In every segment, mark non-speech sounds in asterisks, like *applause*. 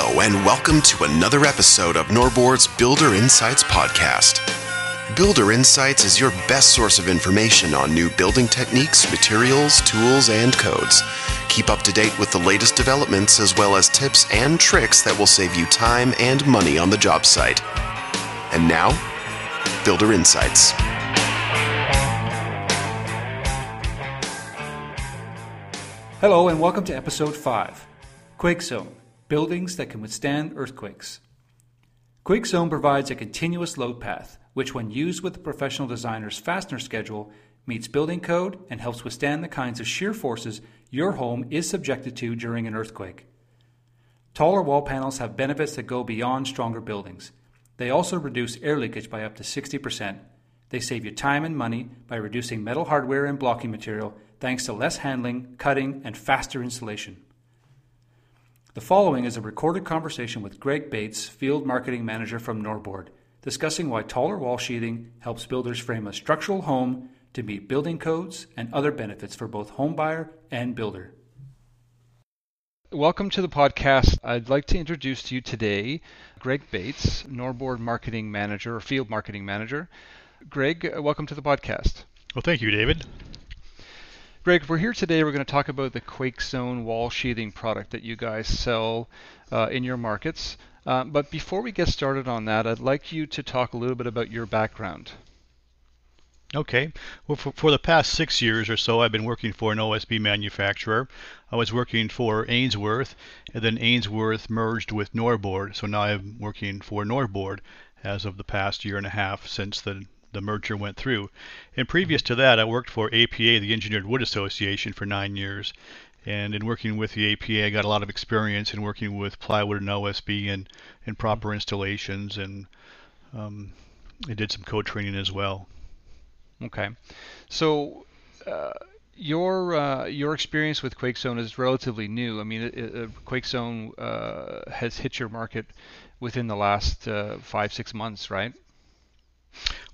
Hello, and welcome to another episode of Norboard's Builder Insights podcast. Builder Insights is your best source of information on new building techniques, materials, tools, and codes. Keep up to date with the latest developments as well as tips and tricks that will save you time and money on the job site. And now, Builder Insights. Hello, and welcome to episode 5 Quake Zone Buildings that can withstand earthquakes. Quake Zone provides a continuous load path, which, when used with the professional designer's fastener schedule, meets building code and helps withstand the kinds of shear forces your home is subjected to during an earthquake. Taller wall panels have benefits that go beyond stronger buildings. They also reduce air leakage by up to 60%. They save you time and money by reducing metal hardware and blocking material thanks to less handling, cutting, and faster installation. The following is a recorded conversation with Greg Bates, Field Marketing Manager from Norboard, discussing why taller wall sheathing helps builders frame a structural home to meet building codes and other benefits for both home buyer and builder. Welcome to the podcast. I'd like to introduce to you today Greg Bates, Norboard Marketing Manager or Field Marketing Manager. Greg, welcome to the podcast. Well, thank you, David. Greg, we're here today. We're going to talk about the Quake Zone wall sheathing product that you guys sell uh, in your markets. Uh, but before we get started on that, I'd like you to talk a little bit about your background. Okay. Well, for, for, the past six years or so, I've been working for an OSB manufacturer. I was working for Ainsworth, and then Ainsworth merged with Norboard, so now I'm working for Norboard as of the past year and a half since the the merger went through. And previous to that, I worked for APA, the Engineered Wood Association, for nine years. And in working with the APA, I got a lot of experience in working with plywood and OSB and, and proper installations, and um, I did some code training as well. Okay, so. Uh, your uh, your experience with QuakeZone is relatively new. I mean, it, it, QuakeZone uh, has hit your market within the last uh, five six months, right?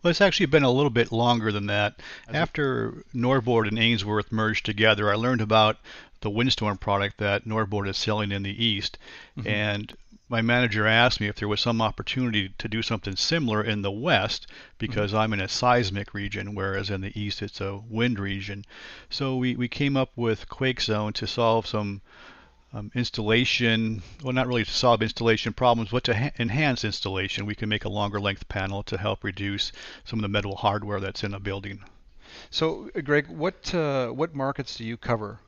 Well, it's actually been a little bit longer than that. After Norboard and Ainsworth merged together, I learned about the Windstorm product that Norboard is selling in the East. Mm-hmm. And my manager asked me if there was some opportunity to do something similar in the West because mm-hmm. I'm in a seismic region, whereas in the East it's a wind region. So we, we came up with Quake Zone to solve some um, installation, well, not really to solve installation problems, but to ha- enhance installation. We can make a longer length panel to help reduce some of the metal hardware that's in a building. So, uh, Greg, what uh, what markets do you cover?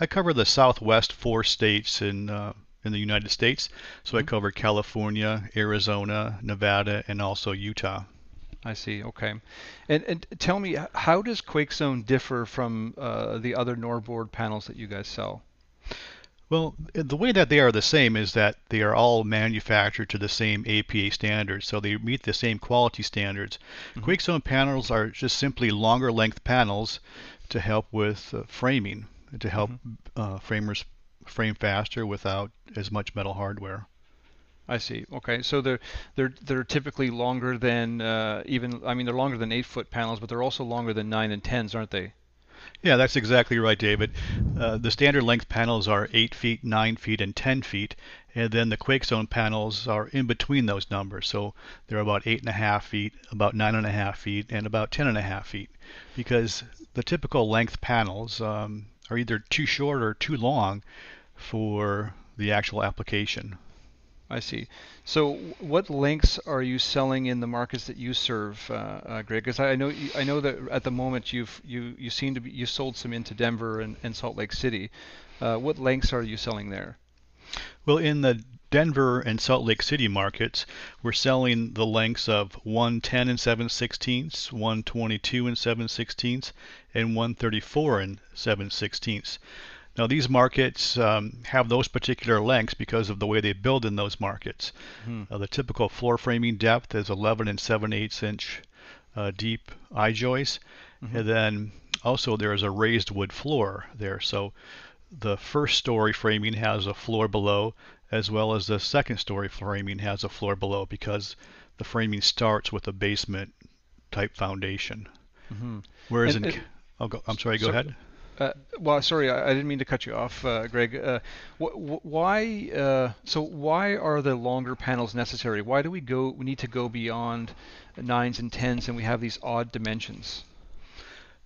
I cover the southwest four states in uh, in the United States. So mm-hmm. I cover California, Arizona, Nevada, and also Utah. I see. Okay, and and tell me, how does QuakeZone differ from uh, the other Norboard panels that you guys sell? Well, the way that they are the same is that they are all manufactured to the same APA standards, so they meet the same quality standards. Mm-hmm. QuakeZone panels are just simply longer length panels to help with uh, framing, to help mm-hmm. uh, framers frame faster without as much metal hardware. I see. Okay, so they're they're they're typically longer than uh, even. I mean, they're longer than eight foot panels, but they're also longer than nine and tens, aren't they? Yeah, that's exactly right, David. Uh, the standard length panels are 8 feet, 9 feet, and 10 feet, and then the Quake Zone panels are in between those numbers. So they're about 8.5 feet, about 9.5 feet, and about 10.5 feet. Because the typical length panels um, are either too short or too long for the actual application. I see. So, what lengths are you selling in the markets that you serve, uh, uh, Greg? Because I know I know that at the moment you've you you seem to be you sold some into Denver and, and Salt Lake City. Uh, what lengths are you selling there? Well, in the Denver and Salt Lake City markets, we're selling the lengths of 110 and 7 16ths, 122 and 7 16ths, and 134 and 7 16ths. Now, these markets um, have those particular lengths because of the way they build in those markets. Hmm. Uh, the typical floor framing depth is 11 and 7 8 inch uh, deep I joists, mm-hmm. and then also there is a raised wood floor there. So the first story framing has a floor below, as well as the second story framing has a floor below because the framing starts with a basement type foundation. Mm-hmm. Whereas and, in, and, oh, go, I'm sorry, go so, ahead. Uh, well, sorry, I, I, didn't mean to cut you off, uh, Greg. Uh, wh- wh- why? Uh, so why are the longer panels necessary? Why do we go? We need to go beyond nines and tens, and we have these odd dimensions.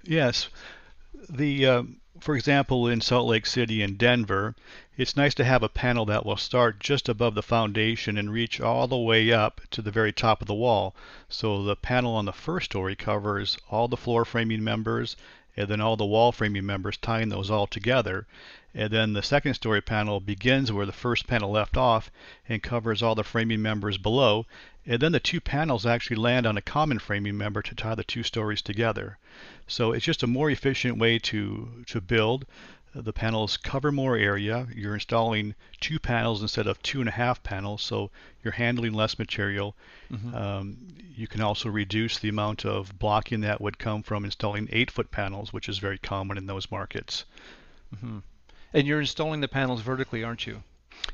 Yes, the um, for example, in Salt Lake City and Denver, it's nice to have a panel that will start just above the foundation and reach all the way up to the very top of the wall. So the panel on the first story covers all the floor framing members and then all the wall framing members tying those all together. And then the second story panel begins where the first panel left off and covers all the framing members below. And then the two panels actually land on a common framing member to tie the two stories together. So it's just a more efficient way to, to build. The panels cover more area. You're installing two panels instead of two and a half panels, so you're handling less material. Mm-hmm. Um, you can also reduce the amount of blocking that would come from installing eight foot panels, which is very common in those markets. Mm-hmm. And you're installing the panels vertically, aren't you?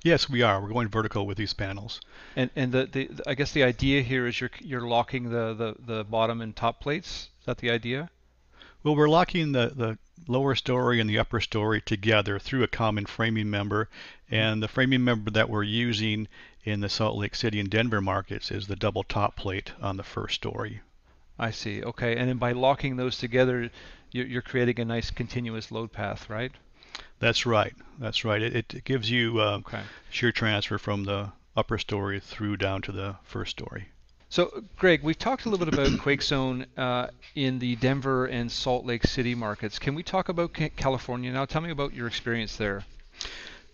Yes, we are. We're going vertical with these panels. And and the, the I guess the idea here is you're you're locking the, the, the bottom and top plates. Is that the idea? Well, we're locking the, the lower story and the upper story together through a common framing member. And the framing member that we're using in the Salt Lake City and Denver markets is the double top plate on the first story. I see. Okay. And then by locking those together, you're creating a nice continuous load path, right? That's right. That's right. It, it gives you uh, okay. shear transfer from the upper story through down to the first story. So, Greg, we've talked a little bit about QuakeZone uh, in the Denver and Salt Lake City markets. Can we talk about California now? Tell me about your experience there.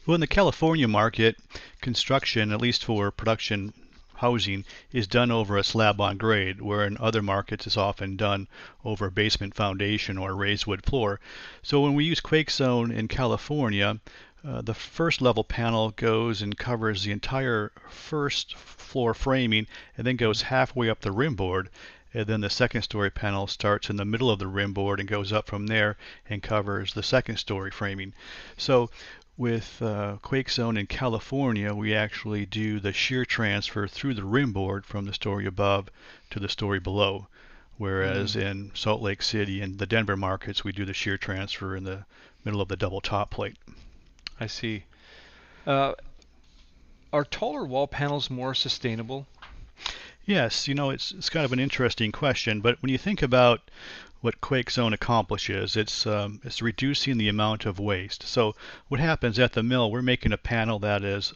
Well, in the California market, construction, at least for production housing, is done over a slab on grade, where in other markets it's often done over a basement foundation or a raised wood floor. So when we use QuakeZone in California, uh, the first level panel goes and covers the entire first floor framing and then goes halfway up the rim board. And then the second story panel starts in the middle of the rim board and goes up from there and covers the second story framing. So with uh, QuakeZone in California, we actually do the shear transfer through the rim board from the story above to the story below. Whereas mm. in Salt Lake City and the Denver markets, we do the shear transfer in the middle of the double top plate. I see. Uh, are taller wall panels more sustainable? Yes, you know, it's, it's kind of an interesting question, but when you think about what QuakeZone accomplishes, it's, um, it's reducing the amount of waste. So what happens at the mill, we're making a panel that is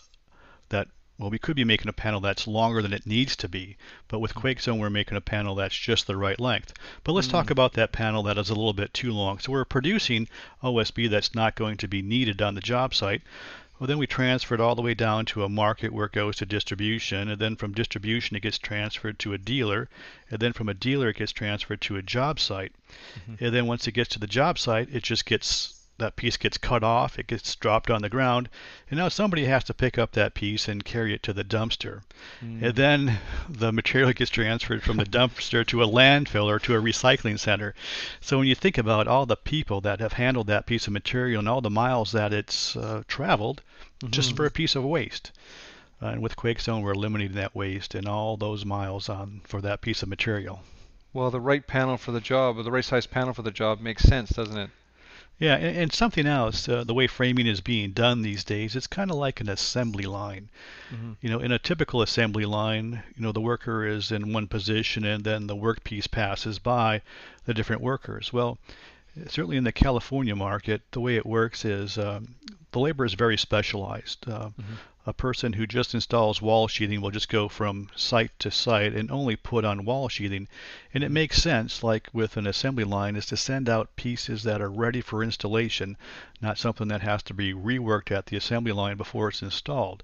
that well, we could be making a panel that's longer than it needs to be, but with QuakeZone we're making a panel that's just the right length. But let's mm talk about that panel that is a little bit too long. So we're producing OSB that's not going to be needed on the job site. Well, then we transfer it all the way down to a market where it goes to distribution, and then from distribution it gets transferred to a dealer, and then from a dealer it gets transferred to a job site. Mm-hmm. And then once it gets to the job site, it just gets that piece gets cut off, it gets dropped on the ground, and now somebody has to pick up that piece and carry it to the dumpster. Mm. And then the material gets transferred from the *laughs* dumpster to a landfill or to a recycling center. So when you think about all the people that have handled that piece of material and all the miles that it's uh, traveled mm-hmm. just for a piece of waste. Uh, and with QuakeZone, we're eliminating that waste and all those miles on for that piece of material. Well, the right panel for the job, or the right size panel for the job, makes sense, doesn't it? Yeah, and, and something else, uh, the way framing is being done these days, it's kind of like an assembly line. Mm-hmm. You know, in a typical assembly line, you know, the worker is in one position and then the workpiece passes by the different workers. Well, certainly in the California market, the way it works is um, the labor is very specialized. Uh, mm-hmm a person who just installs wall sheathing will just go from site to site and only put on wall sheathing. And it makes sense, like with an assembly line, is to send out pieces that are ready for installation, not something that has to be reworked at the assembly line before it's installed.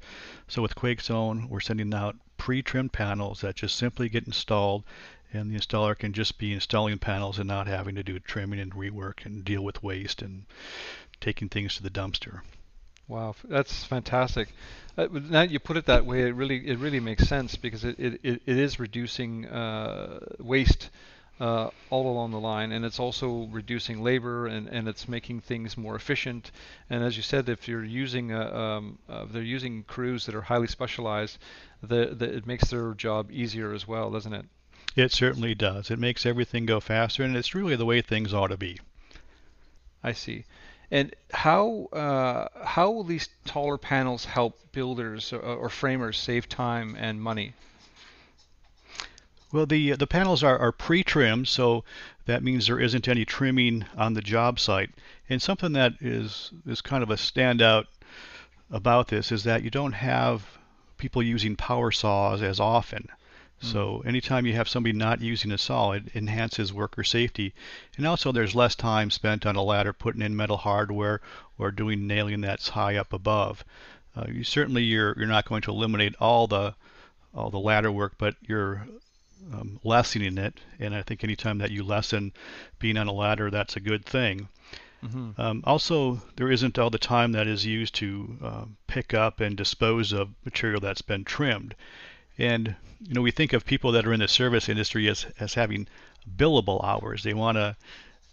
So with QuakeZone, we're sending out pre-trimmed panels that just simply get installed and the installer can just be installing panels and not having to do trimming and rework and deal with waste and taking things to the dumpster. Wow, that's fantastic. Uh, now you put it that way, it really it really makes sense because it it, it is reducing uh, waste uh, all along the line, and it's also reducing labor and, and it's making things more efficient. And as you said, if you're using a, um, uh, they're using crews that are highly specialized, the, the, it makes their job easier as well, doesn't it? It certainly does. It makes everything go faster, and it's really the way things ought to be. I see. And how uh, how will these taller panels help builders or, or, framers save time and money? Well, the the panels are, are pre-trimmed, so that means there isn't any trimming on the job site. And something that is is kind of a standout about this is that you don't have people using power saws as often. Mm. So anytime you have somebody not using a saw, it enhances worker safety. And also there's less time spent on a ladder putting in metal hardware or doing nailing that's high up above. Uh, you certainly you're you're not going to eliminate all the all the ladder work, but you're um, lessening it. And I think anytime that you lessen being on a ladder, that's a good thing. Mm-hmm. Um, also, there isn't all the time that is used to uh, pick up and dispose of material that's been trimmed. And you know, we think of people that are in the service industry as as having billable hours. They want to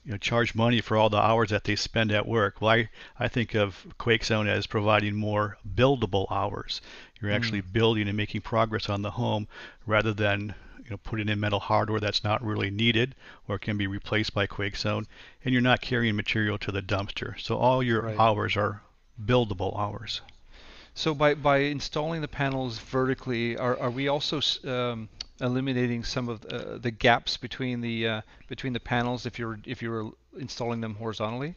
you know, charge money for all the hours that they spend at work. Well, I, I think of QuakeZone as providing more buildable hours. You're actually mm. building and making progress on the home rather than you know, putting in metal hardware that's not really needed or can be replaced by QuakeZone, and you're not carrying material to the dumpster. So all your right. hours are buildable hours. So by, by installing the panels vertically, are, are we also um, eliminating some of uh, the gaps between the uh, between the panels if you're if you're installing them horizontally?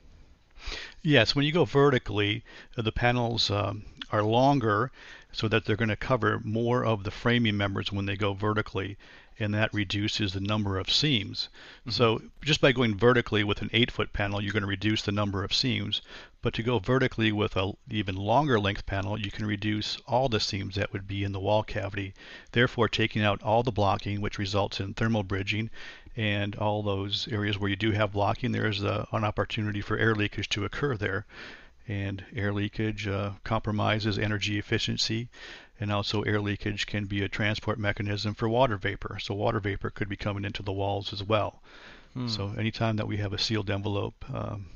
Yes, when you go vertically, uh, the panels um, are longer so that they're going to cover more of the framing members when they go vertically and that reduces the number of seams. Mm-hmm. So just by going vertically with an 8 foot panel, you're going to reduce the number of seams. But to go vertically with a even longer length panel, you can reduce all the seams that would be in the wall cavity, therefore taking out all the blocking, which results in thermal bridging. And all those areas where you do have blocking, there's a, an opportunity for air leakage to occur there and air leakage uh, compromises energy efficiency and also air leakage can be a transport mechanism for water vapor so water vapor could be coming into the walls as well hmm. so anytime that we have a sealed envelope um,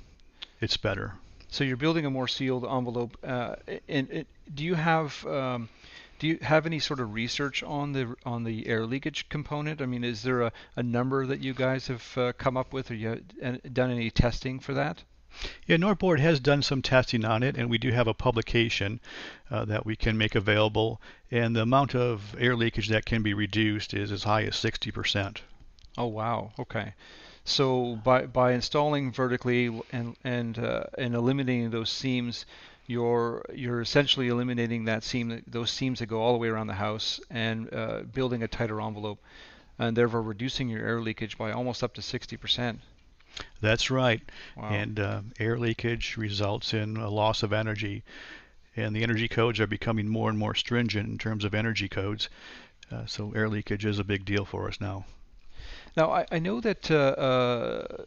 it's better so you're building a more sealed envelope uh, and, and, do you have um, do you have any sort of research on the on the air leakage component? I mean, is there a, a number that you guys have uh, come up with, or you done any testing for that? Yeah, NORBORD has done some testing on it, and we do have a publication uh, that we can make available. And the amount of air leakage that can be reduced is as high as 60%. Oh wow! Okay. So by by installing vertically and and uh, and eliminating those seams, you're you're essentially eliminating that seam those seams that go all the way around the house and uh, building a tighter envelope, and therefore reducing your air leakage by almost up to 60%. That's right. Wow. And uh, air leakage results in a loss of energy. And the energy codes are becoming more and more stringent in terms of energy codes. Uh, so air leakage is a big deal for us now. Now I, I know that uh, uh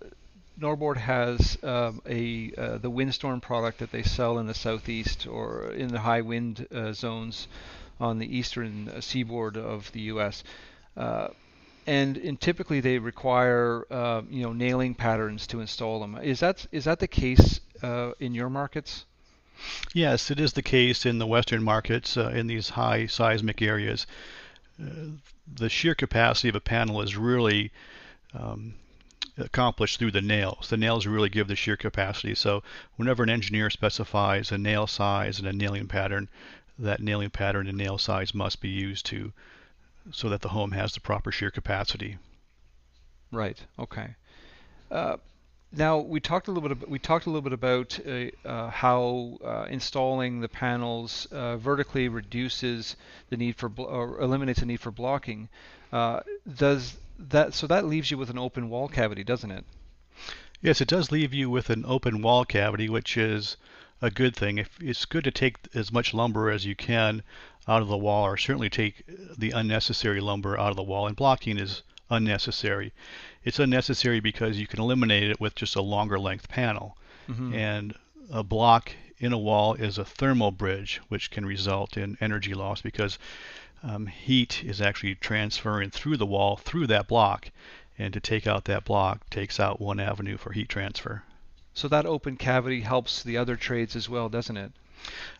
NORBORD has um, a uh, the windstorm product that they sell in the southeast or in the high wind uh, zones on the eastern seaboard of the U.S and, and typically they require uh, you know nailing patterns to install them. Is that is that the case uh, in your markets? Yes, it is the case in the Western markets uh, in these high seismic areas. Uh, the shear capacity of a panel is really um, accomplished through the nails. The nails really give the shear capacity. So whenever an engineer specifies a nail size and a nailing pattern, that nailing pattern and nail size must be used to so that the home has the proper shear capacity. Right. Okay. Uh, now we talked a little bit. About, we talked a little bit about uh, uh, how uh, installing the panels uh, vertically reduces the need for or eliminates the need for blocking. Uh, does that so that leaves you with an open wall cavity, doesn't it? Yes, it does leave you with an open wall cavity, which is a good thing. If it's good to take as much lumber as you can out of the wall, or certainly take the unnecessary lumber out of the wall. And blocking is unnecessary. It's unnecessary because you can eliminate it with just a longer length panel. Mm-hmm. And a block in a wall is a thermal bridge, which can result in energy loss because um, heat is actually transferring through the wall through that block. And to take out that block takes out one avenue for heat transfer. So that open cavity helps the other trades as well, doesn't it?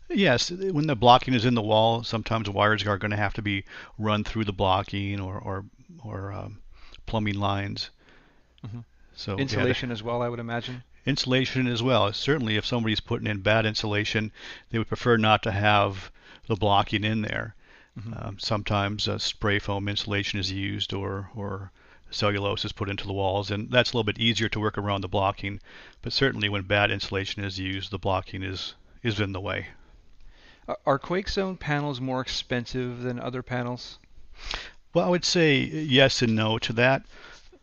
Yes, when the blocking is in the wall, sometimes wires are going to have to be run through the blocking or or, or um, plumbing lines. Mm-hmm. So insulation to, as well, I would imagine. Insulation as well. Certainly, if somebody's putting in batt insulation, they would prefer not to have the blocking in there. Mm-hmm. Um, sometimes uh, spray foam insulation is used, or or cellulose is put into the walls, and that's a little bit easier to work around the blocking. But certainly, when batt insulation is used, the blocking is is in the way. Are Quake Zone panels more expensive than other panels? Well, I would say yes and no to that.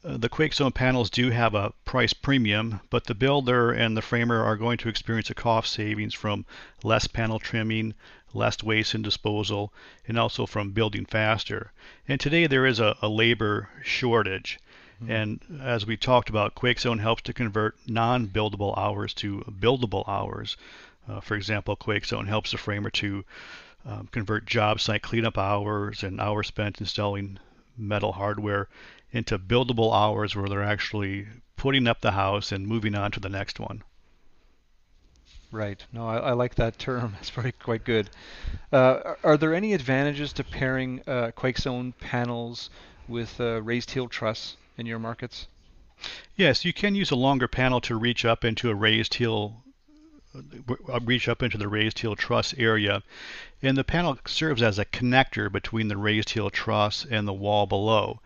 Uh, the Quake Zone panels do have a price premium, but the builder and the framer are going to experience a cost savings from less panel trimming, less waste and disposal, and also from building faster. And today there is a, a labor shortage. Mm-hmm. And as we talked about, Quake Zone helps to convert non buildable hours to buildable hours. Uh, for example, Quake Zone helps the framer to um, convert job site cleanup hours and hours spent installing metal hardware into buildable hours where they're actually putting up the house and moving on to the next one. Right. No, I, I like that term. *laughs* It's pretty quite good. Uh, are, are, there any advantages to pairing uh, Zone panels with uh, raised heel truss in your markets? Yes, you can use a longer panel to reach up into a raised heel Uh, reach up into the raised heel truss area. And the panel serves as a connector between the raised heel truss and the wall below.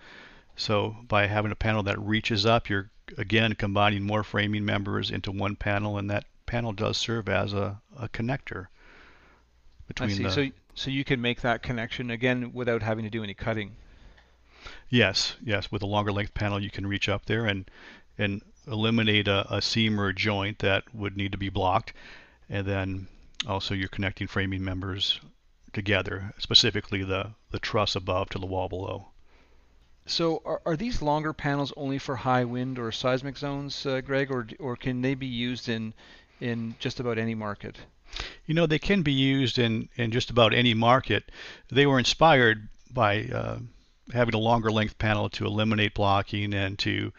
So by having a panel that reaches up, you're again combining more framing members into one panel, and that panel does serve as a, a connector between I see. The, so so you can make that connection again without having to do any cutting. Yes, yes. With a longer length panel, you can reach up there and and eliminate a, a seam or a joint that would need to be blocked, and then also you're connecting framing members together, specifically the the truss above to the wall below. So are, are these longer panels only for high wind or seismic zones, uh, Greg, or or can they be used in in just about any market? You know, they can be used in in just about any market. They were inspired by uh, having a longer length panel to eliminate blocking and to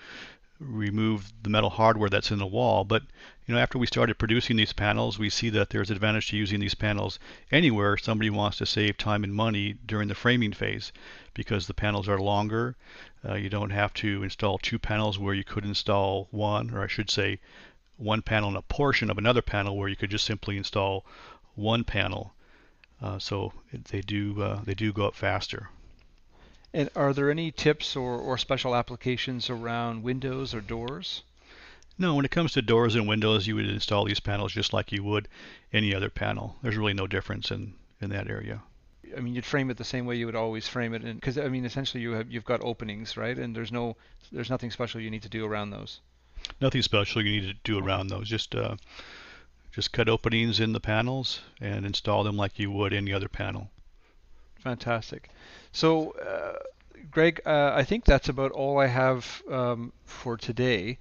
remove the metal hardware that's in the wall. But you know, after we started producing these panels, we see that there's advantage to using these panels anywhere somebody wants to save time and money during the framing phase, because the panels are longer. Uh, you don't have to install two panels where you could install one, or I should say, one panel and a portion of another panel where you could just simply install one panel. Uh, so they do uh, they do go up faster. And are there any tips or, or special applications around windows or doors? No, when it comes to doors and windows, you would install these panels just like you would any other panel. There's really no difference in, in that area. I mean, you'd frame it the same way you would always frame it, because I mean, essentially, you have you've got openings, right? And there's no there's nothing special you need to do around those. Nothing special you need to do around those. Just uh, just cut openings in the panels and install them like you would any other panel. Fantastic. So, uh, Greg, uh, I think that's about all I have um, for today.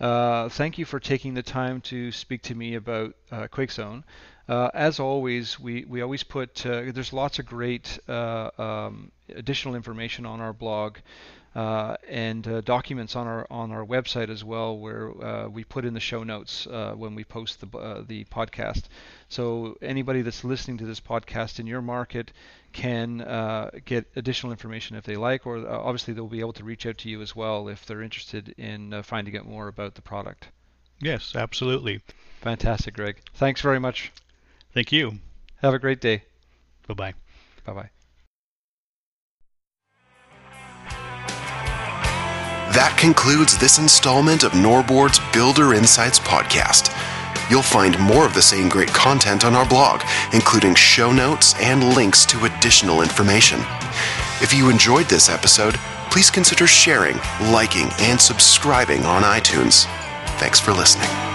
Uh, thank you for taking the time to speak to me about uh, QuakeZone. Uh, as always, we, we always put, uh, there's lots of great uh, um, additional information on our blog uh, and uh, documents on our on our website as well, where uh, we put in the show notes uh, when we post the uh, the podcast. So anybody that's listening to this podcast in your market can uh, get additional information if they like, or obviously they'll be able to reach out to you as well if they're interested in finding out more about the product. Yes, absolutely. Fantastic, Greg. Thanks very much. Thank you. Have a great day. Bye bye. Bye bye. That concludes this installment of Norboard's Builder Insights podcast. You'll find more of the same great content on our blog, including show notes and links to additional information. If you enjoyed this episode, please consider sharing, liking, and subscribing on iTunes. Thanks for listening.